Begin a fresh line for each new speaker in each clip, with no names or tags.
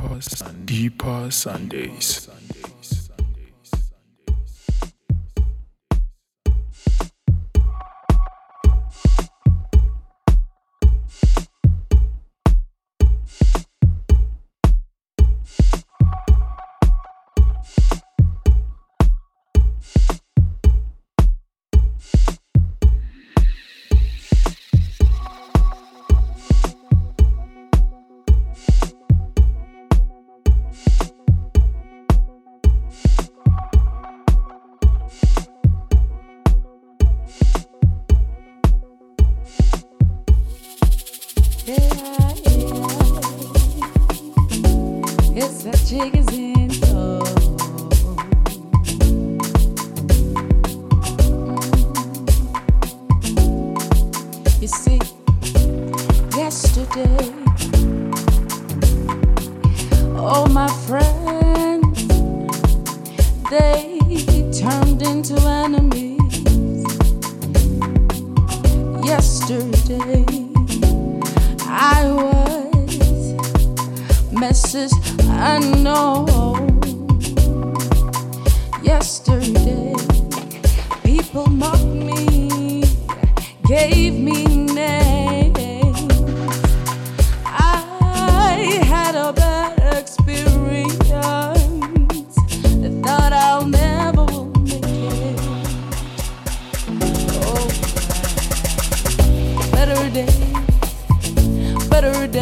Deeper, deeper Sundays.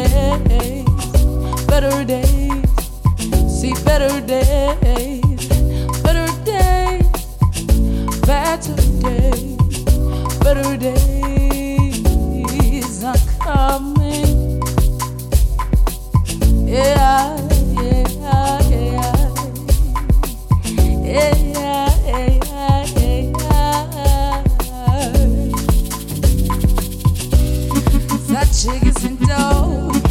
days, better days, see better days, better days, better days, better days are coming. Yeah, yeah, yeah, yeah. yeah. Chega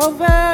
over.